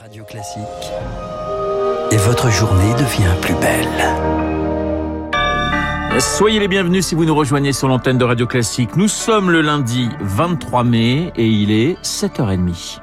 Radio Classique. Et votre journée devient plus belle. Soyez les bienvenus si vous nous rejoignez sur l'antenne de Radio Classique. Nous sommes le lundi 23 mai et il est 7h30.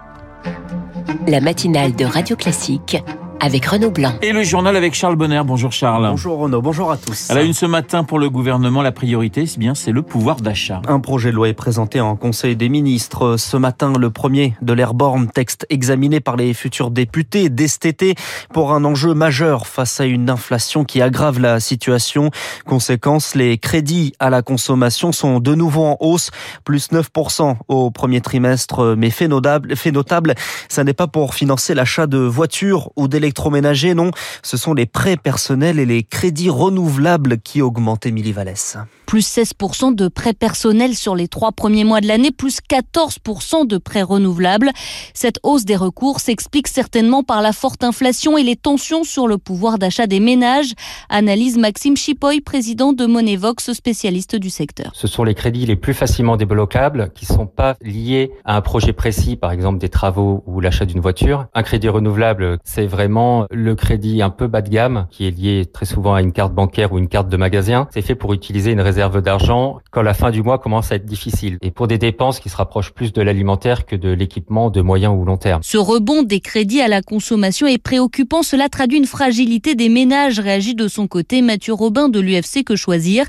La matinale de Radio Classique avec Renaud Blanc. Et le journal avec Charles Bonner. Bonjour Charles. Bonjour Renaud, bonjour à tous. À la une ce matin pour le gouvernement, la priorité, c'est bien, c'est le pouvoir d'achat. Un projet de loi est présenté en Conseil des ministres. Ce matin, le premier de l'Airborne, texte examiné par les futurs députés d'STT pour un enjeu majeur face à une inflation qui aggrave la situation. Conséquence, les crédits à la consommation sont de nouveau en hausse, plus 9% au premier trimestre, mais fait notable, fait notable, ça n'est pas pour financer l'achat de voitures ou d'électricité électroménager, non, ce sont les prêts personnels et les crédits renouvelables qui augmentent, Émilie Vallès. Plus 16% de prêts personnels sur les trois premiers mois de l'année, plus 14% de prêts renouvelables. Cette hausse des recours s'explique certainement par la forte inflation et les tensions sur le pouvoir d'achat des ménages, analyse Maxime Chipoy, président de Monevox, spécialiste du secteur. Ce sont les crédits les plus facilement débloquables qui ne sont pas liés à un projet précis, par exemple des travaux ou l'achat d'une voiture. Un crédit renouvelable, c'est vraiment le crédit un peu bas de gamme, qui est lié très souvent à une carte bancaire ou une carte de magasin. C'est fait pour utiliser une réserve d'argent quand la fin du mois commence à être difficile. Et pour des dépenses qui se rapprochent plus de l'alimentaire que de l'équipement de moyen ou long terme. Ce rebond des crédits à la consommation est préoccupant. Cela traduit une fragilité des ménages, réagit de son côté Mathieu Robin de l'UFC Que Choisir.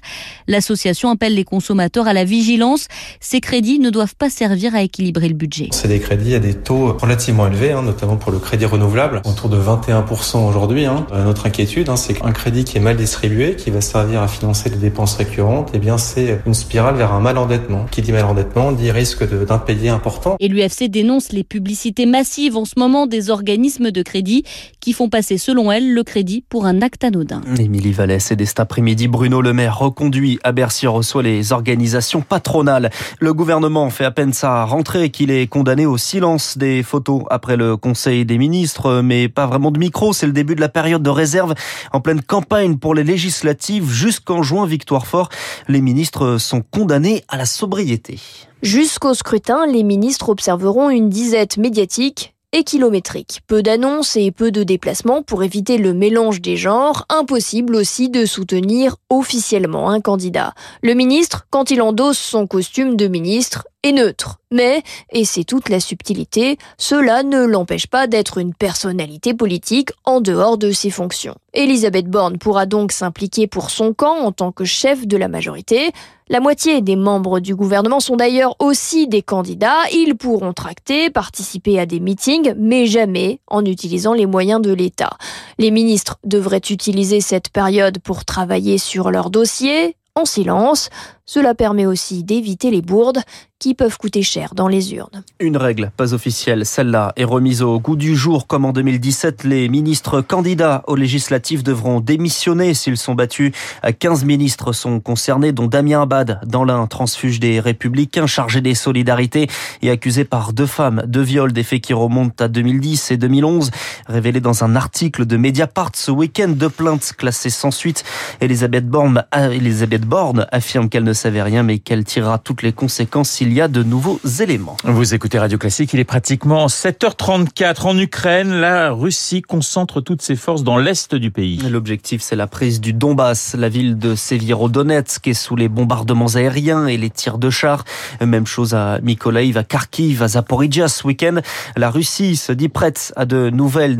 L'association appelle les consommateurs à la vigilance. Ces crédits ne doivent pas servir à équilibrer le budget. C'est des crédits à des taux relativement élevés, hein, notamment pour le crédit renouvelable, autour de 20 21% aujourd'hui. Hein. Euh, notre inquiétude, hein, c'est qu'un crédit qui est mal distribué, qui va servir à financer les dépenses récurrentes, eh bien c'est une spirale vers un mal endettement. Qui dit mal endettement dit risque d'impayé important. Et l'UFC dénonce les publicités massives en ce moment des organismes de crédit qui font passer, selon elle, le crédit pour un acte anodin. Émilie Vallès et dès cet après-midi, Bruno Le Maire reconduit à Bercy reçoit les organisations patronales. Le gouvernement fait à peine sa rentrée qu'il est condamné au silence des photos après le Conseil des ministres, mais pas vraiment de micro. C'est le début de la période de réserve en pleine campagne pour les législatives. Jusqu'en juin, victoire fort, les ministres sont condamnés à la sobriété. Jusqu'au scrutin, les ministres observeront une disette médiatique et kilométrique. Peu d'annonces et peu de déplacements pour éviter le mélange des genres. Impossible aussi de soutenir officiellement un candidat. Le ministre, quand il endosse son costume de ministre, est neutre. Mais, et c'est toute la subtilité, cela ne l'empêche pas d'être une personnalité politique en dehors de ses fonctions. Elisabeth Borne pourra donc s'impliquer pour son camp en tant que chef de la majorité. La moitié des membres du gouvernement sont d'ailleurs aussi des candidats. Ils pourront tracter, participer à des meetings, mais jamais en utilisant les moyens de l'État. Les ministres devraient utiliser cette période pour travailler sur leur dossier, en silence. Cela permet aussi d'éviter les bourdes qui peuvent coûter cher dans les urnes. Une règle pas officielle, celle-là est remise au goût du jour. Comme en 2017, les ministres candidats aux législatives devront démissionner s'ils sont battus. 15 ministres sont concernés, dont Damien Abad, dans l'un transfuge des Républicains, chargé des solidarités et accusé par deux femmes de viol, des faits qui remontent à 2010 et 2011. Révélé dans un article de Mediapart ce week-end, de plaintes classées sans suite. Elisabeth Borne, Elisabeth Borne affirme qu'elle ne savait rien, mais qu'elle tirera toutes les conséquences s'il y a de nouveaux éléments. Vous écoutez Radio Classique, il est pratiquement 7h34 en Ukraine. La Russie concentre toutes ses forces dans l'est du pays. L'objectif, c'est la prise du Donbass. La ville de Severodonetsk est sous les bombardements aériens et les tirs de chars. Même chose à Mykolaiv, à Kharkiv, à Zaporizhia ce week-end. La Russie se dit prête à de nouvelles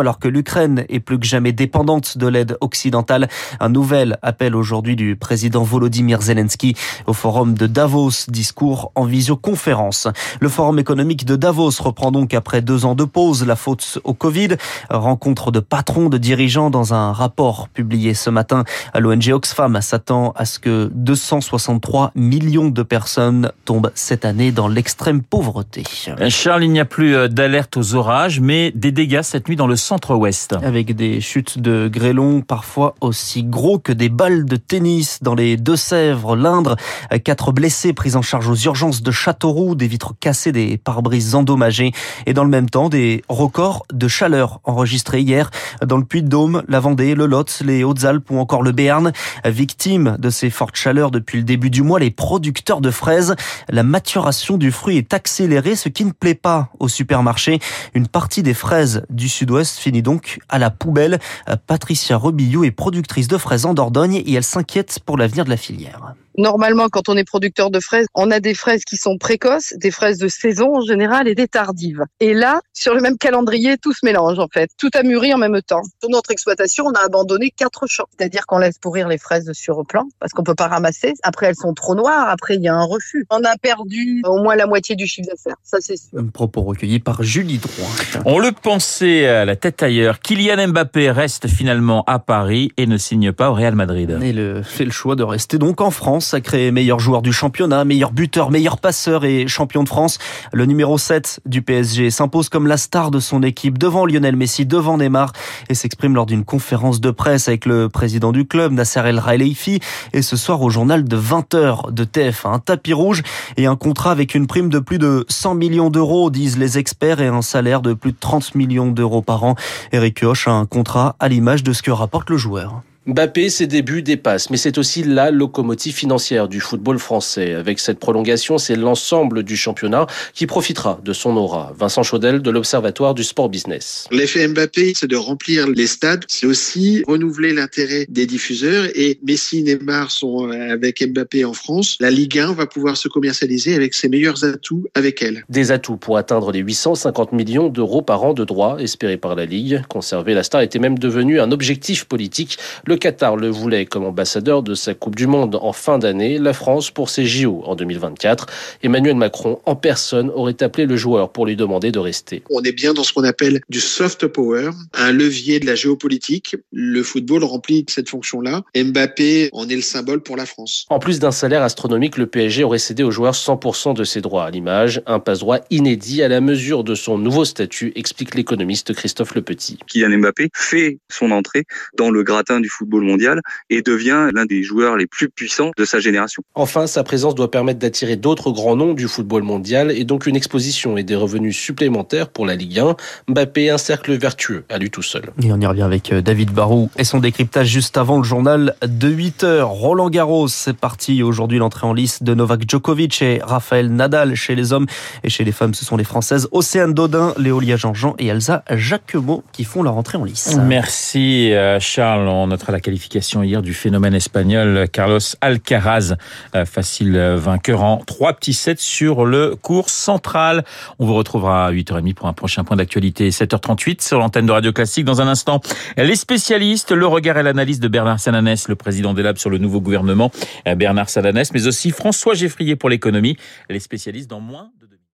alors que l'Ukraine est plus que jamais dépendante de l'aide occidentale. Un nouvel appel aujourd'hui du président Volodymyr Zelensky au forum de Davos, discours en visioconférence. Le forum économique de Davos reprend donc après deux ans de pause la faute au Covid. Rencontre de patrons, de dirigeants dans un rapport publié ce matin à l'ONG Oxfam s'attend à ce que 263 millions de personnes tombent cette année dans l'extrême pauvreté. Charles, il n'y a plus euh, d'alerte aux orages, mais des dégâts cette nuit dans le centre-ouest. Avec des chutes de grêlons parfois aussi gros que des balles de tennis dans les Deux-Sèvres, l'Indre. Quatre blessés pris en charge aux urgences de Châteauroux, des vitres cassées, des pare-brises endommagés et dans le même temps des records de chaleur enregistrés hier dans le Puy-de-Dôme, la Vendée, le Lot, les Hautes-Alpes ou encore le Béarn. Victimes de ces fortes chaleurs depuis le début du mois, les producteurs de fraises. La maturation du fruit est accélérée, ce qui ne plaît pas au supermarché. Une partie des fraises du sud-ouest finit donc à la poubelle. Patricia Robillou est productrice de fraises en Dordogne et elle s'inquiète pour l'avenir de la filière. Normalement, quand on est producteur de fraises, on a des fraises qui sont précoces, des fraises de saison en général et des tardives. Et là, sur le même calendrier, tout se mélange en fait. Tout a mûri en même temps. Sur notre exploitation, on a abandonné quatre champs. C'est-à-dire qu'on laisse pourrir les fraises sur plan parce qu'on peut pas ramasser. Après, elles sont trop noires. Après, il y a un refus. On a perdu au moins la moitié du chiffre d'affaires. Ça, c'est sûr. Un propos recueilli par Julie Droit. On le pensait à la tête ailleurs. Kylian Mbappé reste finalement à Paris et ne signe pas au Real Madrid. Il le, fait le choix de rester donc en France sacré meilleur joueur du championnat, meilleur buteur, meilleur passeur et champion de France. Le numéro 7 du PSG s'impose comme la star de son équipe devant Lionel Messi, devant Neymar et s'exprime lors d'une conférence de presse avec le président du club, Nasser El Khelaifi et ce soir au journal de 20h de TF1. Un tapis rouge et un contrat avec une prime de plus de 100 millions d'euros, disent les experts, et un salaire de plus de 30 millions d'euros par an. Eric Hoche a un contrat à l'image de ce que rapporte le joueur. Mbappé, ses débuts dépassent, mais c'est aussi la locomotive financière du football français. Avec cette prolongation, c'est l'ensemble du championnat qui profitera de son aura. Vincent Chaudel de l'Observatoire du Sport Business. L'effet Mbappé, c'est de remplir les stades, c'est aussi renouveler l'intérêt des diffuseurs et Messi, Neymar sont avec Mbappé en France. La Ligue 1 va pouvoir se commercialiser avec ses meilleurs atouts avec elle. Des atouts pour atteindre les 850 millions d'euros par an de droits espérés par la Ligue. Conserver la star était même devenu un objectif politique. Le Qatar le voulait comme ambassadeur de sa Coupe du Monde en fin d'année, la France pour ses JO en 2024. Emmanuel Macron en personne aurait appelé le joueur pour lui demander de rester. On est bien dans ce qu'on appelle du soft power, un levier de la géopolitique. Le football remplit cette fonction-là. Mbappé en est le symbole pour la France. En plus d'un salaire astronomique, le PSG aurait cédé aux joueurs 100% de ses droits à l'image, un passe-droit inédit à la mesure de son nouveau statut, explique l'économiste Christophe Lepetit. Kylian Mbappé fait son entrée dans le gratin du football mondial et devient l'un des joueurs les plus puissants de sa génération. Enfin, sa présence doit permettre d'attirer d'autres grands noms du football mondial et donc une exposition et des revenus supplémentaires pour la Ligue 1. Mbappé, un cercle vertueux à lui tout seul. Et on y revient avec euh, David Barou et son décryptage juste avant le journal de 8 heures. Roland Garros, c'est parti aujourd'hui l'entrée en liste de Novak Djokovic et Raphaël Nadal chez les hommes et chez les femmes, ce sont les Françaises Océane Dodin, Léolia Jean-Jean et Elsa Jacquemot qui font leur entrée en lice. Merci euh, Charles. On notera la qualification hier du phénomène espagnol Carlos Alcaraz, euh, facile vainqueur en trois petits sets sur le cours central. On vous retrouvera à 8h30 pour un prochain point d'actualité, 7h38 sur l'antenne de Radio Classique. Dans un instant, les spécialistes, le regard et l'analyse de Bernard Sananès, le président des Labs sur le nouveau gouvernement, Bernard Sananès, mais aussi François Geffrier pour l'économie, les spécialistes dans moins de deux